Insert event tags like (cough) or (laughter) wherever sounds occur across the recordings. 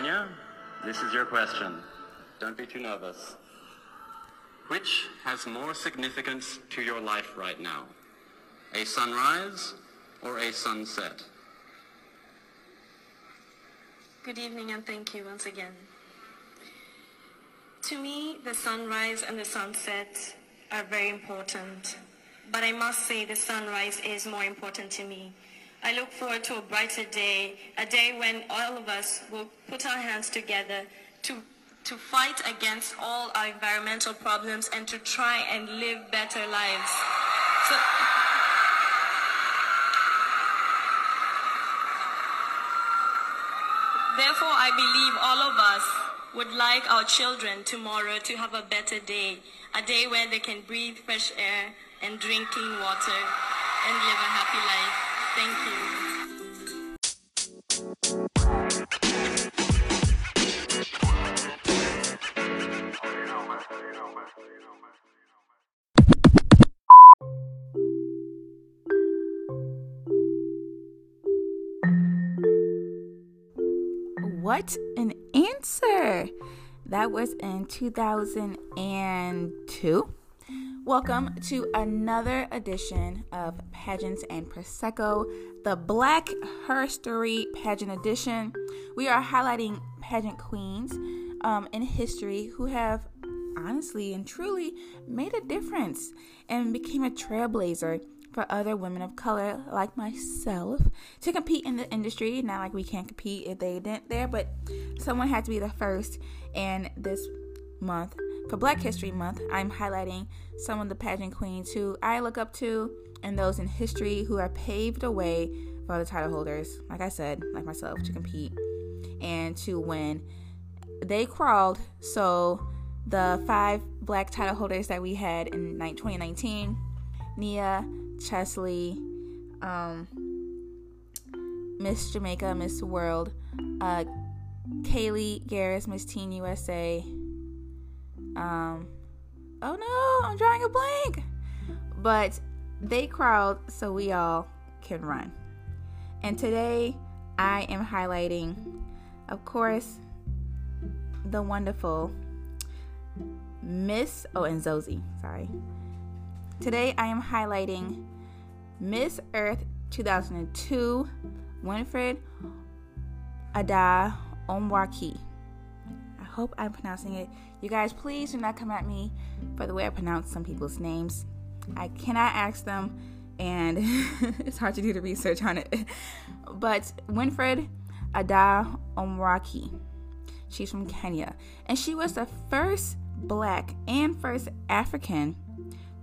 Kenya, this is your question. Don't be too nervous. Which has more significance to your life right now? A sunrise or a sunset? Good evening and thank you once again. To me, the sunrise and the sunset are very important, but I must say the sunrise is more important to me. I look forward to a brighter day, a day when all of us will put our hands together to, to fight against all our environmental problems and to try and live better lives. So, therefore, I believe all of us would like our children tomorrow to have a better day, a day where they can breathe fresh air and drink clean water and live a happy life. Thank you. What an answer! That was in 2002. Welcome to another edition of Pageants and Prosecco, the Black Herstory Pageant Edition. We are highlighting pageant queens um, in history who have honestly and truly made a difference and became a trailblazer for other women of color like myself to compete in the industry. Not like we can't compete if they didn't there, but someone had to be the first. And this month, for Black History Month, I'm highlighting some of the pageant queens who I look up to and those in history who have paved a way for other title holders, like I said, like myself, to compete and to win. They crawled, so the five black title holders that we had in 2019 Nia, Cheslie, um, Miss Jamaica, Miss World, uh, Kaliegh Garris, Miss Teen USA. Um, oh no, I'm drawing a blank. But they crawled so we all can run. And today I am highlighting, of course, the wonderful Miss, oh, and Zozi, sorry. Today I am highlighting Miss Earth 2002, Winfred Adah Omwakwe. Hope I'm pronouncing it. You guys, please do not come at me for the way I pronounce some people's names. I cannot ask them, and (laughs) it's hard to do the research on it. (laughs) But Winfred Adah Omwakwe, she's from Kenya, and she was the first black and first African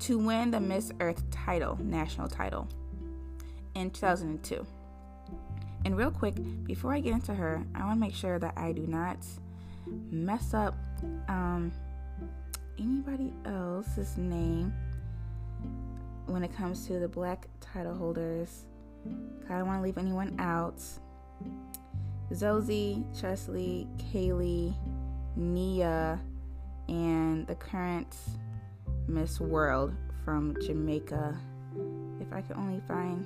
to win the Miss Earth title, national title, in 2002. And real quick, before I get into her, I want to make sure that I do not mess up um, anybody else's name when it comes to the black title holders. I don't want to leave anyone out. Zozi, Cheslie, Kaliegh, Nia, and the current Miss World from Jamaica. If I could only find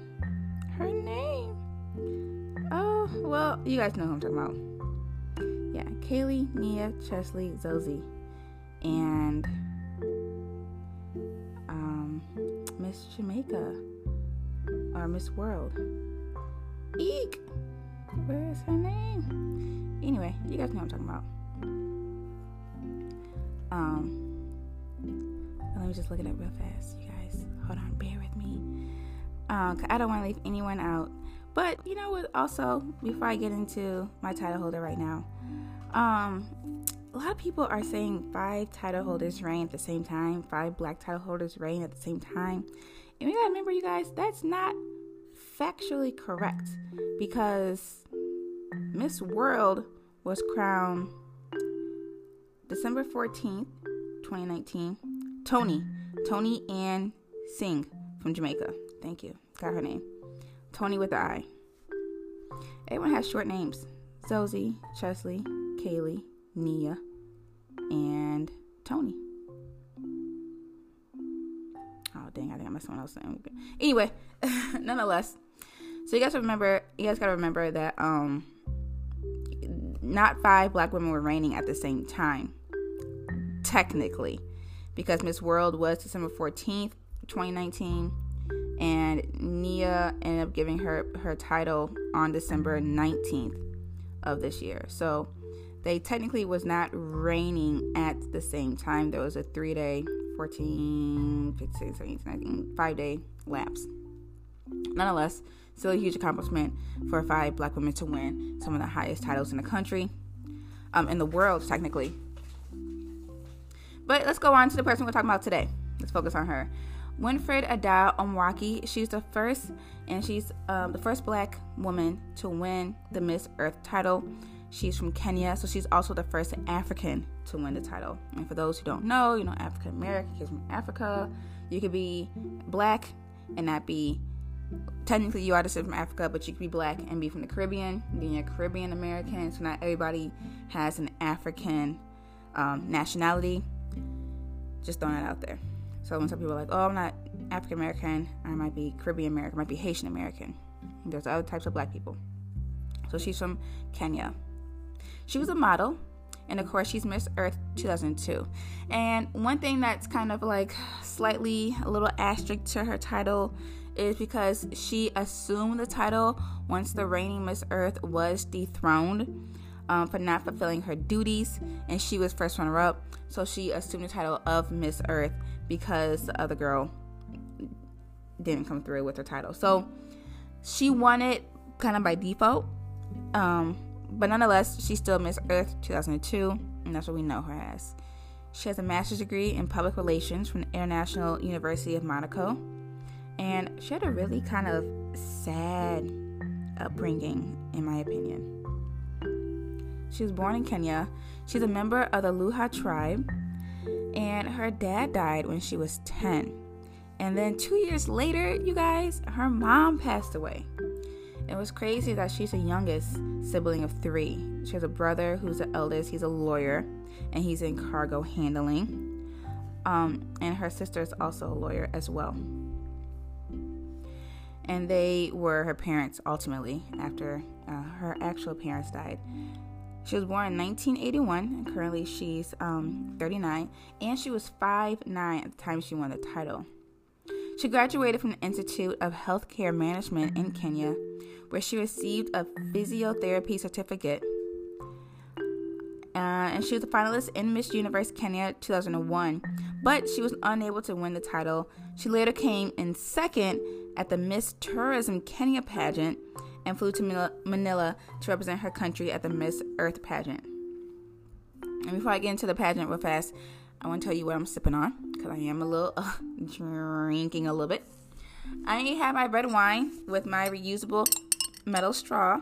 her name. Oh, well, you guys know who I'm talking about. Yeah, Kaliegh, Nia, Cheslie, Zozi, and um, Miss Jamaica or Miss World. Eek! Where's her name? Anyway, you guys know what I'm talking about. Um, let me just look it up real fast, you guys. Hold on, bear with me. Um, I don't want to leave anyone out. But you know what? Also, before I get into my title holder right now, um, a lot of people are saying five title holders reign at the same time, five black title holders reign at the same time. And we gotta remember, you guys, that's not factually correct because Miss World was crowned December 14th, 2019. Toni, Toni Ann Singh from Jamaica. Thank you. Got her name. Toni with the I. Everyone has short names. Zozi, Cheslie, Kaliegh, Nia, and Toni. Oh dang, I think I missed someone else. Anyway, (laughs) nonetheless. So you guys remember you guys gotta remember that um not five black women were reigning at the same time, technically, because Miss World was December 14th, 2019, and Nia ended up giving her her title on December 19th of this year. So they technically was not raining at the same time. There was a three day, 14, 15, 17, 19, five day lapse. Nonetheless, still a huge accomplishment for five black women to win some of the highest titles in the country, um, in the world, technically. But let's go on to the person we're talking about today. Let's focus on her. Winfred Adah Omwakwe. She's the first, and she's um, the first black woman to win the Miss Earth title. She's from Kenya, so she's also the first African to win the title. And for those who don't know, you know, African American, kids from Africa, you could be black and not be technically you are descended from Africa, but you could be black and be from the Caribbean, being a Caribbean American. So not everybody has an African um, nationality. Just throwing that out there. So when some people are like, "Oh, I'm not African American," I might be Caribbean American, I might be Haitian American. There's other types of black people. So she's from Kenya. She was a model, and of course, she's Miss Earth 2002. And one thing that's kind of like slightly a little asterisk to her title is because she assumed the title once the reigning Miss Earth was dethroned um, for not fulfilling her duties, and she was first runner up. So she assumed the title of Miss Earth because the other girl didn't come through with her title. So she won it kind of by default. Um, but nonetheless, she's still Miss Earth 2002, and that's what we know her as. She has a master's degree in public relations from the International University of Monaco, and she had a really kind of sad upbringing, in my opinion. She was born in Kenya. She's a member of the Luhya tribe, and her dad died when she was 10. And then two years later, you guys, her mom passed away. It was crazy that she's the youngest sibling of three. She has a brother who's the eldest. He's a lawyer, and he's in cargo handling. Um, and her sister is also a lawyer as well. And they were her parents ultimately after uh, her actual parents died. She was born in 1981, and currently she's um, 39, and she was 5'9 at the time she won the title. She graduated from the Institute of Healthcare Management in Kenya, where she received a physiotherapy certificate. Uh, and she was a finalist in Miss Universe Kenya 2001, but she was unable to win the title. She later came in second at the Miss Tourism Kenya pageant and flew to Manila to represent her country at the Miss Earth pageant. And before I get into the pageant real fast, I want to tell you what I'm sipping on because I am a little uh, drinking a little bit. I have my red wine with my reusable metal straw.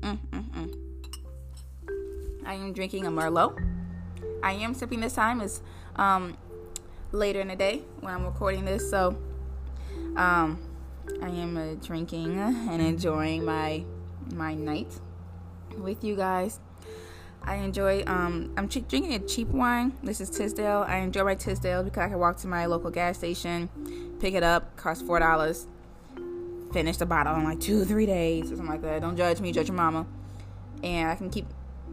Mm, mm, mm. I am drinking a Merlot. I am sipping this time is um, later in the day when I'm recording this, so um, I am uh, drinking (laughs) and enjoying my my night with you guys. I enjoy. Um, I'm drinking a cheap wine. This is Tisdale. I enjoy my Tisdale because I can walk to my local gas station, pick it up, cost four dollars, finish the bottle in like two, three days or something like that. Don't judge me, judge your mama, and I can keep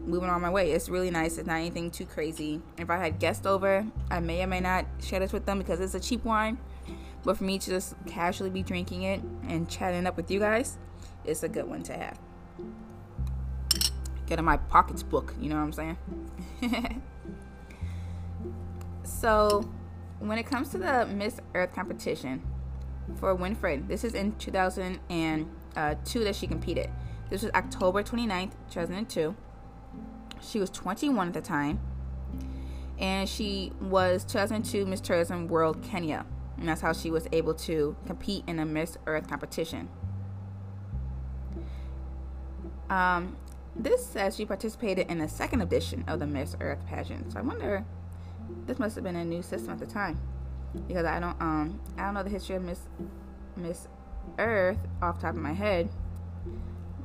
moving on my way. It's really nice. It's not anything too crazy. If I had guests over, I may or may not share this with them because it's a cheap wine. But for me to just casually be drinking it and chatting up with you guys, it's a good one to have. Get in my pockets book, you know what I'm saying? (laughs) so, when it comes to the Miss Earth competition for Winfred, this is in 2002 that she competed. This was October 29th, 2002. She was 21 at the time. And she was 2002 Miss Tourism World Kenya. And that's how she was able to compete in the Miss Earth competition. Um, this says she participated in the second edition of the Miss Earth pageant. So I wonder, this must have been a new system at the time, because I don't um I don't know the history of Miss Miss Earth off top of my head.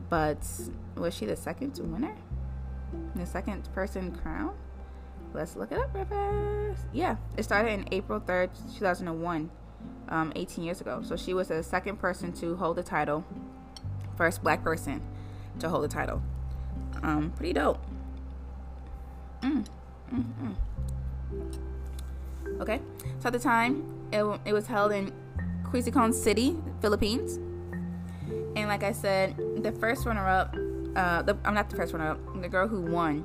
But was she the second winner? The second person crown? Let's look it up real fast. Yeah, it started in April 3rd, 2001, um, 18 years ago. So she was the second person to hold the title, first black person to hold the title. Um, pretty dope. Mm, mm, mm. Okay, so at the time, it, it was held in Quezon City, Philippines. And like I said, the first runner up, uh, the, I'm not the first runner up, the girl who won,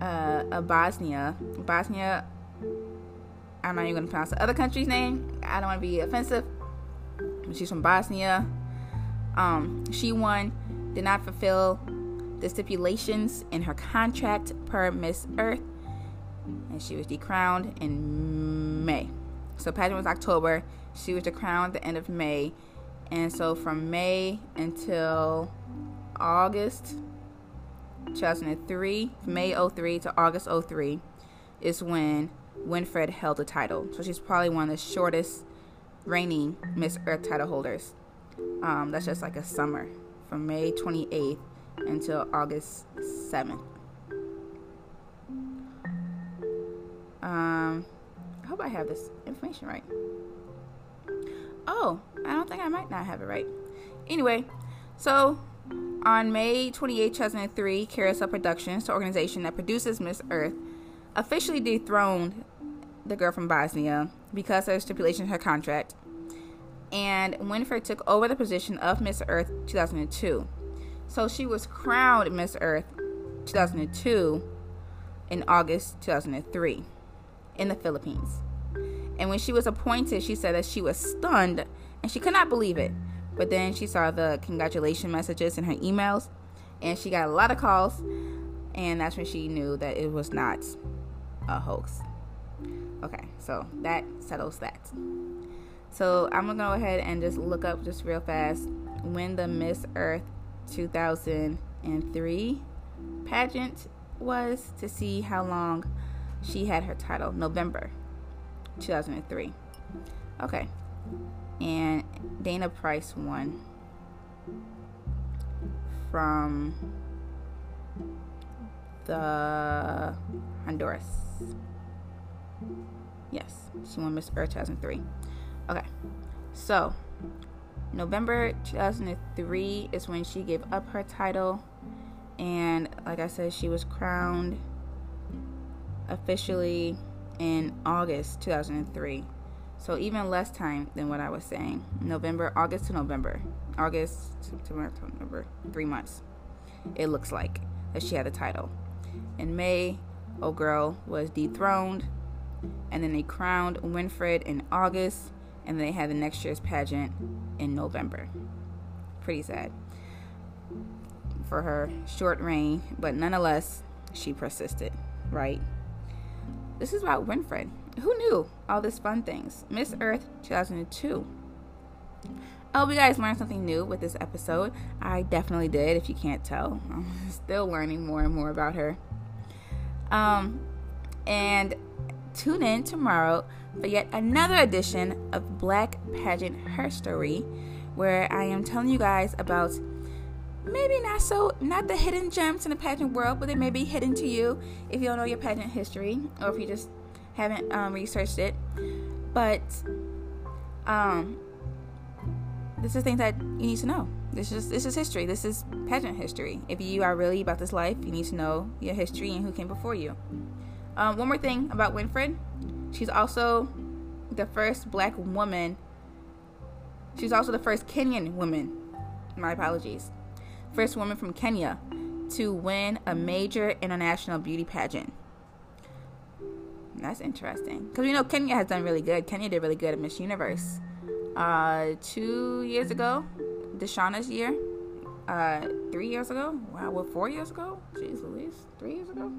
uh, Bosnia, Bosnia. I'm not even gonna pronounce the other country's name. I don't want to be offensive. She's from Bosnia. Um, she won, did not fulfill the stipulations in her contract per Miss Earth, and she was decrowned in May. So pageant was October. She was decrowned at the end of May, and so from May until August 2003, May 03 to August 03, is when Winfred held the title. So she's probably one of the shortest reigning Miss Earth title holders. Um, that's just like a summer from May 28th until August 7th. Um, I hope I have this information right. Oh, I don't think I might not have it right. Anyway, so on May 28, 2003, Carousel Productions, the organization that produces Miss Earth, officially dethroned the girl from Bosnia because of stipulation in her contract. And Winfred took over the position of Miss Earth 2002. So she was crowned Miss Earth 2002 in August 2003 in the Philippines. And when she was appointed, she said that she was stunned and she could not believe it. But then she saw the congratulation messages in her emails and she got a lot of calls. And that's when she knew that it was not a hoax. Okay, so that settles that. So I'm gonna go ahead and just look up just real fast when the Miss Earth 2003 pageant was to see how long she had her title. November 2003. Okay. And Dania Prince won from the Honduras. Yes, she won Miss Earth 2003. Okay, so November 2003 is when she gave up her title, and like I said, she was crowned officially in August 2003. So even less time than what I was saying. November, August to November. August, September, November. Three months. It looks like that she had the title. In May, old girl was dethroned. And then they crowned Winfred in August. And they had the next year's pageant in November. Pretty sad for her short reign, but nonetheless, she persisted, right? This is about Winfred. Who knew all these fun things? Miss Earth 2002. I hope you guys learned something new with this episode. I definitely did, if you can't tell. (laughs) I'm still learning more and more about her. Um, and tune in tomorrow for yet another edition of Black Pageant Her Story, where I am telling you guys about maybe not so not the hidden gems in the pageant world, but they may be hidden to you if you don't know your pageant history or if you just haven't um, researched it. But um, this is things that you need to know. This is this is history. This is pageant history. If you are really about this life, you need to know your history and who came before you. Um, one more thing about Winfred, she's also the first black woman. She's also the first Kenyan woman. My apologies first woman from Kenya to win a major international beauty pageant. That's interesting because we know Kenya has done really good. Kenya did really good at Miss Universe uh, two years ago, Deshauna's year. Uh, three years ago. Wow, what four years ago? Jeez Louise, three years ago.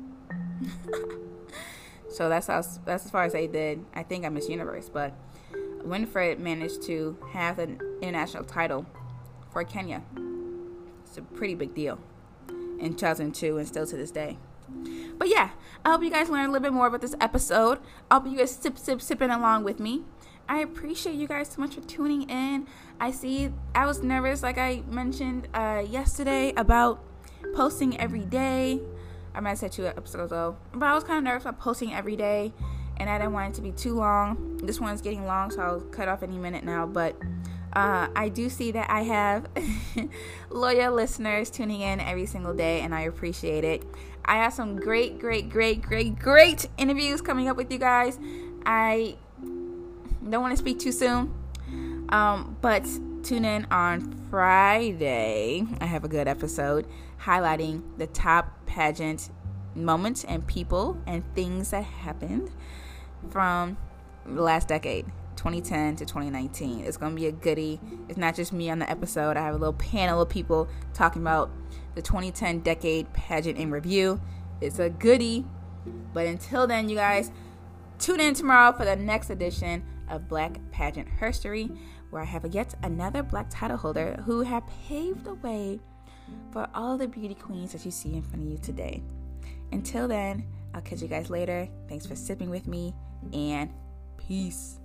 (laughs) so that's how that's as far as they did. I think I Miss Universe, but Winfred managed to have an international title for Kenya It's a pretty big deal in 2002 and still to this day. But yeah, I hope you guys learned a little bit more about this episode. I hope you guys sip, sip, sipping along with me. I appreciate you guys so much for tuning in. I see I was nervous, like I mentioned uh, yesterday, about posting every day. I might said two episodes ago, but I was kind of nervous about posting every day, and I didn't want it to be too long. This one's getting long, so I'll cut off any minute now. But Uh, I do see that I have (laughs) loyal listeners tuning in every single day, and I appreciate it. I have some great, great, great, great, great interviews coming up with you guys. I don't want to speak too soon, um, but tune in on Friday. I have a good episode highlighting the top pageant moments and people and things that happened from the last decade. 2010 to 2019. It's going to be a goodie. It's not just me on the episode. I have a little panel of people talking about the 2010 decade pageant in review. It's a goodie. But until then, you guys, tune in tomorrow for the next edition of Black Pageant Herstory, where I have yet another black title holder who have paved the way for all the beauty queens that you see in front of you today. Until then, I'll catch you guys later. Thanks for sipping with me and peace.